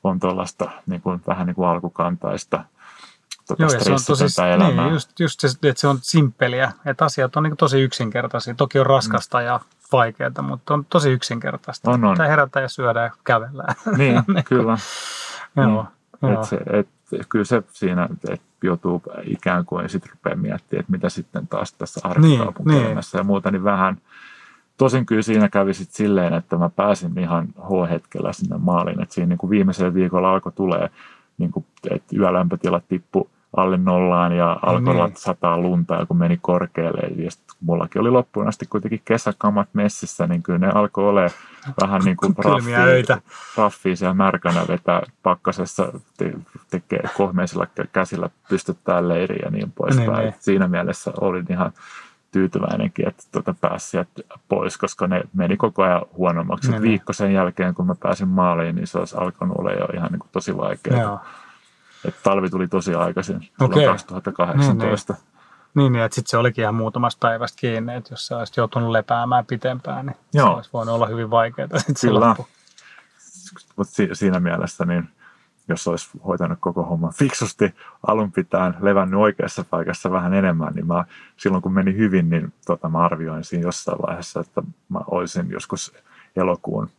on tuollaista niin kuin, vähän niin kuin alkukantaista tota Joo, ja se on tosi, elämää. niin, just, just se, että se on simppeliä, että asiat on niin tosi yksinkertaisia. Toki on raskasta ja vaikeaa, mutta on tosi yksinkertaista. On, on. Pitää herätä ja syödä ja kävellä. Niin, kyllä. joo, joo. Et se, et, kyllä se siinä, että joutuu ikään kuin sitten rupeaa miettimään, että mitä sitten taas tässä arkikaupunkielämässä ja muuta, niin vähän. Tosin kyllä siinä kävi sitten silleen, että mä pääsin ihan H-hetkellä sinne maaliin, että siinä niin kuin viimeisellä viikolla alkoi tulee, niin kuin, että yölämpötilat tippu alle nollaan ja alkoi niin. niin. sataa lunta ja kun meni korkealle ja sitten mullakin oli loppuun asti kuitenkin kesäkamat messissä, niin kyllä ne alkoi olemaan vähän niin kuin raffia, raffia siellä märkänä vetää pakkasessa, te, tekee kohmeisilla kä- käsillä pystyttää leiriä ja niin poispäin. Niin, Niin. Siinä mielessä olin ihan tyytyväinenkin, että tuota pääsi sieltä pois, koska ne meni koko ajan huonommaksi. Niin, niin. viikko sen jälkeen, kun mä pääsin maaliin, niin se olisi alkanut olla jo ihan niin kuin tosi vaikeaa. Joo. Et talvi tuli tosi aikaisin, silloin 2018. Niin, niin että sitten se olikin ihan muutamasta päivästä kiinni, että jos sä olisit joutunut lepäämään pitempään, niin Joo. se olisi voinut olla hyvin vaikeaa sitten. Mutta si- siinä mielessä, niin jos olisi hoitanut koko homman fiksusti alun pitäen, levännyt oikeassa paikassa vähän enemmän, niin mä, silloin kun meni hyvin, niin tota, mä arvioin siinä jossain vaiheessa, että mä olisin joskus elokuun,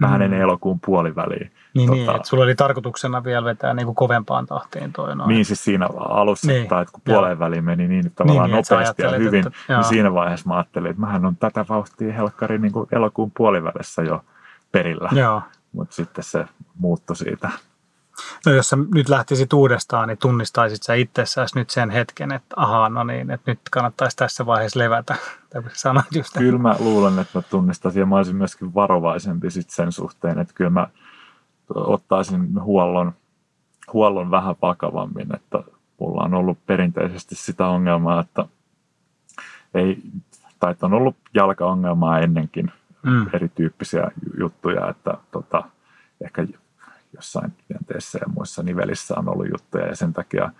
vähän Mm. ennen elokuun puoliväliä. Niin, Tota- niin, että sulla oli tarkoituksena vielä vetää niin kuin kovempaan tahtiin toi noin. Niin siis siinä alussa, Niin, niin, tai että kun joo. puoleen väliin meni niin tavallaan Niin, niin, nopeasti ja hyvin, että- joo. niin siinä vaiheessa mä ajattelin, että mähän on tätä vauhtia helkkari niin kuin elokuun puolivälissä jo perillä. Joo. Mutta sitten se muuttui siitä. No jos sä nyt lähtisit uudestaan, niin tunnistaisit sä itsessäsi nyt sen hetken, että ahaa, no niin, että nyt kannattaisi tässä vaiheessa levätä. Sanoit just, Kyllä mä luulen, että mä tunnistaisin ja mä olisin myöskin varovaisempi sit sen suhteen, että kyllä mä ottaisin huollon, huollon vähän vakavammin, että mulla on ollut perinteisesti sitä ongelmaa, että ei, tai että on ollut jalkaongelmaa ennenkin, Mm. erityyppisiä ju- juttuja, että tota, ehkä jossain tilanteessa ja muissa nivelissä on ollut juttuja ja sen takia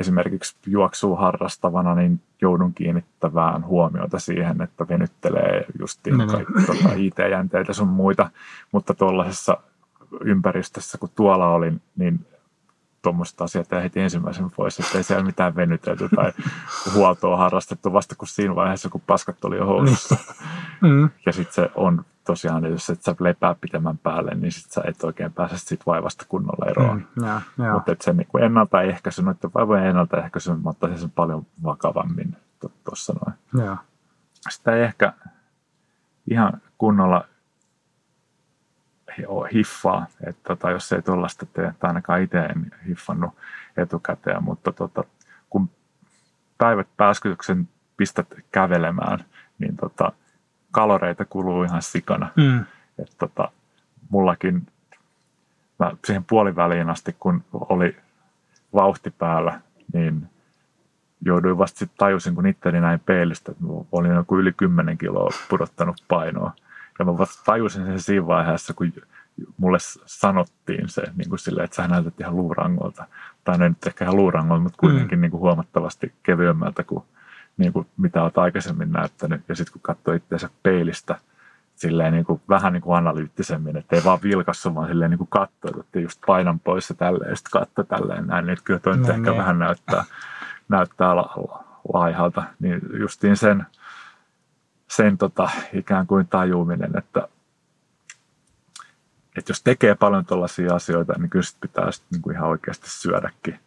esimerkiksi juoksua harrastavana niin joudun kiinnittämään huomiota siihen, että venyttelee justiin Niin, kaikki tota, IT-jänteitä sun muita, mutta tuollaisessa ympäristössä, kun tuolla olin, niin tuommoista asiat jäi heti ensimmäisen pois, että ei siellä mitään venytelty tai huoltoa harrastettu vasta kuin siinä vaiheessa, kun paskat oli jo housussa. Mm. Ja sitten se on tosiaan, että jos et sä lepää pitemmän päälle, niin sit sä et oikein pääse siitä vaivasta kunnolla eroon. Mm. Joo, joo. Mutta se niin ennaltaehkäisy, noiden vaivojen ennaltaehkäisy, mä ottaisin sen paljon vakavammin tuossa noin. joo. sitä ei ehkä ihan kunnolla hiffaa, että tota, jos ei tuollaista tee, tai ainakaan itse en hiffannut etukäteen, mutta tota, kun päivät pääskytyksen pistät kävelemään, niin tota, kaloreita kuluu ihan sikana. Mm. Et tota, mullakin mä siihen puoliväliin asti, kun oli vauhti päällä, niin jouduin vasta sitten tajusin, kun itteni näin peilistä, että olin joku yli 10 kiloa pudottanut painoa. Ja mä vasta tajusin sen siinä vaiheessa, kun mulle sanottiin se, niin kuin sille, että sä näytät ihan luurangolta. Tai no nyt ehkä ihan luurangolta, mutta kuitenkin mm. niin kuin huomattavasti kevyemmältä kuin, niin kuin mitä olet aikaisemmin näyttänyt. Ja sitten kun katsoi itseänsä peilistä, silleen niin kuin, vähän niin kuin analyyttisemmin, että ei vaan vilkassu, vaan silleen niin kuin katsoi, että just painan pois ja tälleen, ja sitten katsoi tälleen näin, niin kyllä toi no, ehkä niin. vähän näyttää, näyttää la, laihalta. Niin justiin sen, sen tota, ikään kuin tajuuminen, että, että jos tekee paljon tällaisia asioita, niin kyllä sit pitää sit niin kuin ihan oikeasti syödäkin.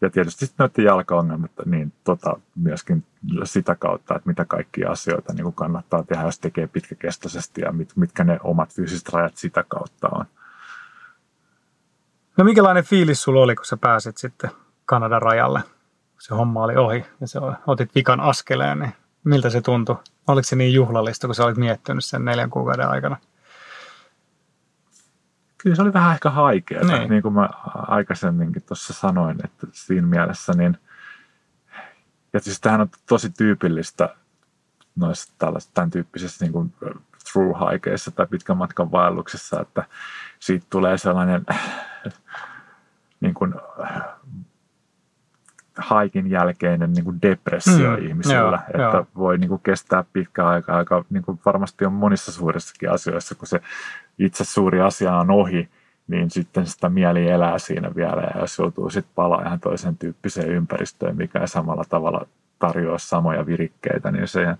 Ja tietysti noiden jalkaongelmat, niin tota, myöskin sitä kautta, että mitä kaikkia asioita niin kuin kannattaa tehdä, jos tekee pitkäkestoisesti ja mit, mitkä ne omat fyysiset rajat sitä kautta on. No minkälainen fiilis sulla oli, kun sä pääsit sitten Kanadan rajalle? Se homma oli ohi ja sä otit vikan askeleen, niin miltä se tuntui? Oliko se niin juhlallista, kun sä olit miettinyt sen neljän kuukauden aikana? Kyllä se oli vähän ehkä haikeaa, niin. niin kuin mä aikaisemminkin tuossa sanoin, että siinä mielessä niin, ja siis tämähän on tosi tyypillistä noissa tällaisissa, tämän tyyppisissä niin kuin through haikeissa tai pitkän matkan vaelluksissa, että siitä tulee sellainen niin kuin, haikin jälkeinen niin kuin depressio mm, ihmisellä, joo, että joo. voi niin kuin kestää pitkä aika, aika niin kuin varmasti on monissa suurissakin asioissa, kun se itse suuri asia on ohi, niin sitten sitä mieli elää siinä vielä ja jos joutuu sitten palaa ihan toisen tyyppiseen ympäristöön, mikä ei samalla tavalla tarjoa samoja virikkeitä, niin se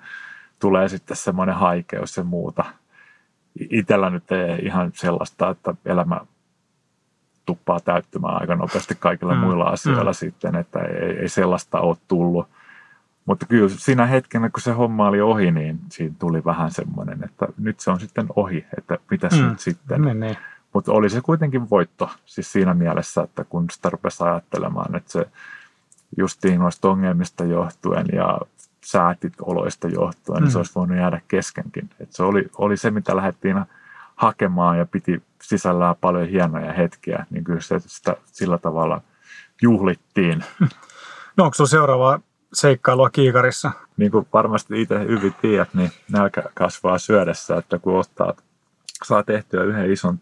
tulee sitten semmoinen haikeus ja muuta. Itellä nyt ei ihan sellaista, että elämä tuppaa täyttymään aika nopeasti kaikilla mm, muilla asioilla mm. sitten, että ei, ei sellaista ole tullut. Mutta kyllä siinä hetkenä, kun se homma oli ohi, niin siinä tuli vähän semmoinen, että nyt se on sitten ohi, että mitäs mm. nyt sitten. Niin, niin. Mutta oli se kuitenkin voitto siis siinä mielessä, että kun sitä rupesi ajattelemaan, että se justiin noista ongelmista johtuen ja säätit oloista johtuen, mm. niin se mm. olisi voinut jäädä keskenkin. Et se oli, oli se, mitä lähdettiin hakemaan ja piti sisällään paljon hienoja hetkiä, niin kyllä se, sitä sillä tavalla juhlittiin. No onko sinulla seuraava seikkailua kiikarissa? Niin kuin varmasti itse hyvin tiedät, niin nälkä kasvaa syödessä, että kun ottaa, saa tehtyä yhden ison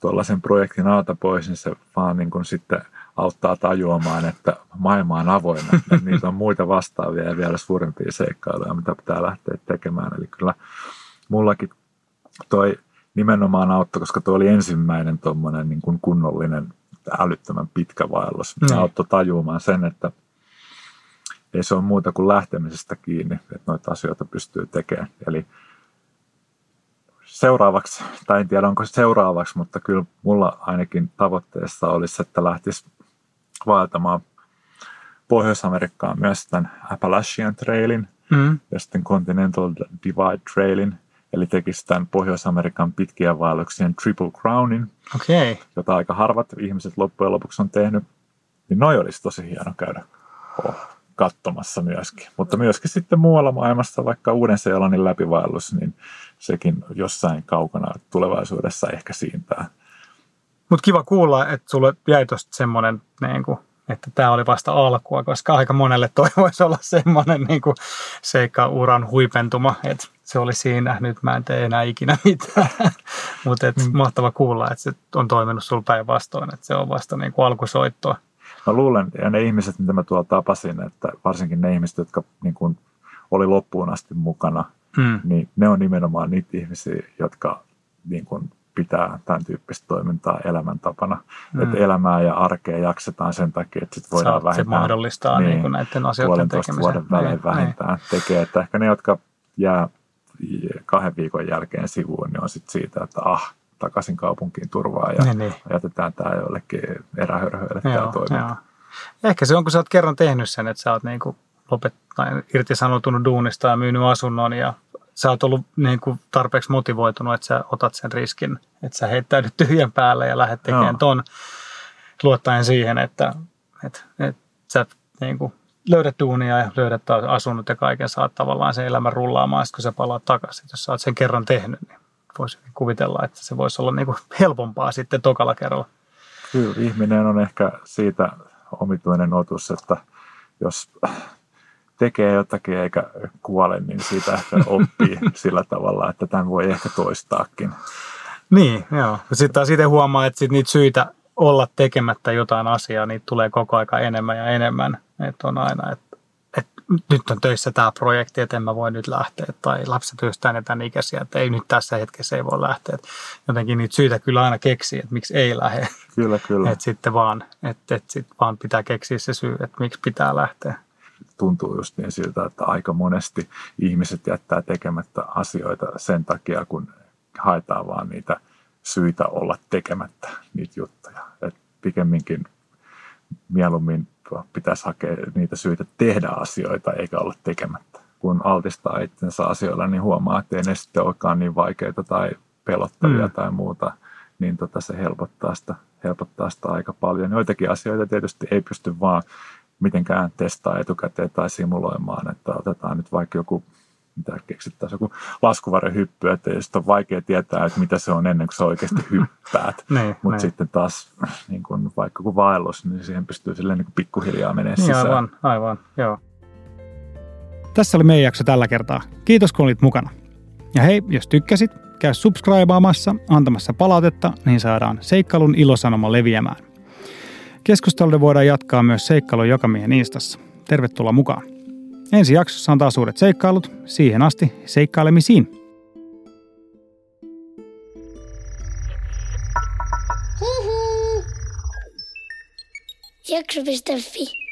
tuollaisen projektin alta pois, niin se vaan niin kuin sitten auttaa tajuamaan, että maailma on avoinna. Niitä on muita vastaavia ja vielä suurempia seikkailuja, mitä pitää lähteä tekemään. Eli kyllä mullakin toi nimenomaan auttoi, koska tuo oli ensimmäinen tuommoinen niin kuin kunnollinen älyttömän pitkä vaellus. Mm. Auttoi tajuamaan sen, että ei se ole muuta kuin lähtemisestä kiinni, että noita asioita pystyy tekemään. Eli seuraavaksi, tai en tiedä onko seuraavaksi, mutta kyllä mulla ainakin tavoitteessa olisi, että lähtisi vaeltamaan Pohjois-Amerikkaan myös tämän Appalachian Trailin mm. ja sitten Continental Divide Trailin, eli tekisi tämän Pohjois-Amerikan pitkien vaelluksien Triple Crownin, okay. jota aika harvat ihmiset loppujen lopuksi on tehnyt. Niin noi olisi tosi hieno käydä oh, katsomassa myöskin. Mutta myöskin sitten muualla maailmassa, vaikka Uuden-Seelannin läpivaellus, niin sekin jossain kaukana tulevaisuudessa ehkä siintää. Mutta kiva kuulla, että sulle jäi tuosta semmoinen, niin kuin, että tämä oli vasta alkua, koska aika monelle toi voisi olla semmoinen niin kuin seikka uran huipentuma, että se oli siinä, nyt mä en tee enää ikinä mitään. Mutta mm. mahtava kuulla, että se on toiminut sulla päinvastoin, että se on vasta niin kuin alkusoittoa. Mä luulen, ja ne ihmiset, mitä mä tuolla tapasin, että varsinkin ne ihmiset, jotka niin kuin oli loppuun asti mukana, hmm. niin ne on nimenomaan niitä ihmisiä, jotka niin kuin pitää tämän tyyppistä toimintaa elämäntapana. Hmm. Että elämää ja arkea jaksetaan sen takia, että sit voidaan Saat, vähintään... Se mahdollistaa niin, niin kuin näiden asioiden tekemisen. vuoden välein niin, vähintään niin. tekee. Että ehkä ne, jotka jää kahden viikon jälkeen sivuun, niin on sitten siitä, että ah, takaisin kaupunkiin turvaa ja niin, niin. jätetään tämä jollekin erähörhöille tämä toiminta. Joo. Ehkä se on, kun sä oot kerran tehnyt sen, että sä oot niin kuin lopet, tai irtisanoutunut duunista ja myynyt asunnon ja sä oot ollut niin kuin tarpeeksi motivoitunut, että sä otat sen riskin, että sä heittäydyt tyhjän päälle ja lähdet tekemään no. ton luottaen siihen, että, että, että sä niin kuin löydät duunia ja löydät asunnot ja kaiken, saat tavallaan sen elämän rullaamaan, kun sä palaat takaisin. Jos sä oot sen kerran tehnyt, niin voisi kuvitella, että se voisi olla niin kuin helpompaa sitten tokalla kerralla. Kyllä, ihminen on ehkä siitä omituinen otus, että jos tekee jotakin eikä kuole, niin siitä ehkä oppii sillä tavalla, että tämän voi ehkä toistaakin. Niin, joo. Sitten taas itse huomaa, että sit niitä syitä olla tekemättä jotain asiaa, niin tulee koko aika enemmän ja enemmän. Että on aina, että, että nyt on töissä tämä projekti, että en mä voi nyt lähteä. Tai lapset yhtään tämän ikäisiä, että ei nyt tässä hetkessä ei voi lähteä. Jotenkin niitä syitä kyllä aina keksii, että miksi ei lähde. Kyllä, kyllä. Että sitten vaan, että, että sitten vaan pitää keksiä se syy, että miksi pitää lähteä tuntuu just niin siltä, että aika monesti ihmiset jättää tekemättä asioita sen takia, kun haetaan vaan niitä syitä olla tekemättä niitä juttuja. Et pikemminkin mieluummin pitäisi hakea niitä syitä tehdä asioita eikä olla tekemättä. Kun altistaa itsensä asioilla, niin huomaa, että ei ne sitten olekaan niin vaikeita tai pelottavia mm. tai muuta, niin tota se helpottaa sitä, helpottaa sitä aika paljon. Joitakin asioita tietysti ei pysty vaan mitenkään testaa etukäteen tai simuloimaan, että otetaan nyt vaikka joku mitä keksittäisiin, joku laskuvarjohyppy, että sitten on vaikea tietää, että mitä se on ennen kuin sä oikeasti hyppäät. niin, Mutta niin. sitten taas niin kun, vaikka kun vaellus, niin siihen pystyy silleen niin pikkuhiljaa menemään niin, sisään. Aivan, aivan, joo. Tässä oli meidän jakso tällä kertaa. Kiitos kun olit mukana. Ja hei, jos tykkäsit, käy subscribeamassa, antamassa palautetta, niin saadaan seikkailun ilosanoma leviämään. Keskusteluja voidaan jatkaa myös seikkailun jokamiehen instassa. Tervetuloa mukaan. Ensi jaksossa on taas uudet seikkailut. Siihen asti seikkailemisiin. Jakso.fi